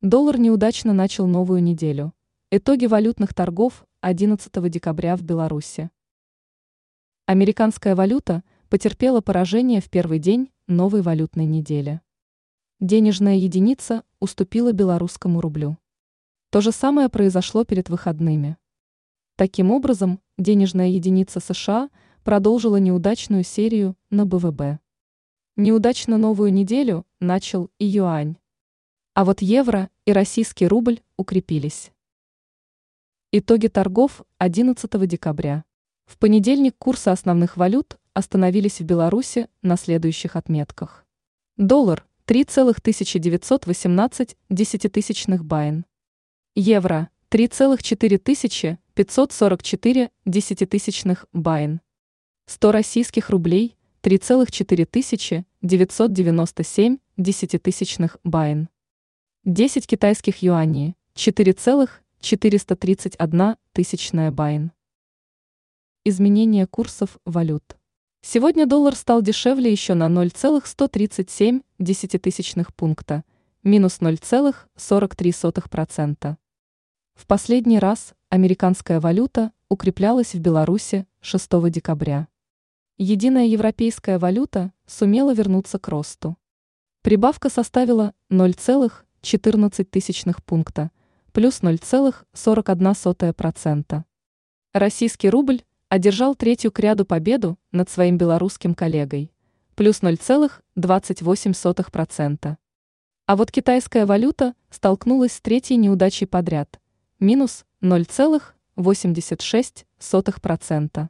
Доллар неудачно начал новую неделю. Итоги валютных торгов 11 декабря в Беларуси. Американская валюта потерпела поражение в первый день новой валютной недели. Денежная единица уступила белорусскому рублю. То же самое произошло перед выходными. Таким образом, денежная единица США продолжила неудачную серию на БВБ. Неудачно новую неделю начал и юань. А вот евро и российский рубль укрепились. Итоги торгов 11 декабря. В понедельник курсы основных валют остановились в Беларуси на следующих отметках. Доллар 3,1918 десятитысячных BYN. Евро 3,4544 десятитысячных BYN. 100 российских рублей 3,4997 десятитысячных BYN. 10 китайских юаней, 4,431 тысячная BYN. Изменение курсов валют. Сегодня доллар стал дешевле еще на 0,137 десятитысячных пункта, минус 0,43%. В последний раз американская валюта укреплялась в Беларуси 6 декабря. Единая европейская валюта сумела вернуться к росту. Прибавка составила 0,1 14 тысячных пункта, плюс 0,41%. Российский рубль одержал третью к ряду победу над своим белорусским коллегой, плюс 0,28%. А вот китайская валюта столкнулась с третьей неудачей подряд, минус 0,86%.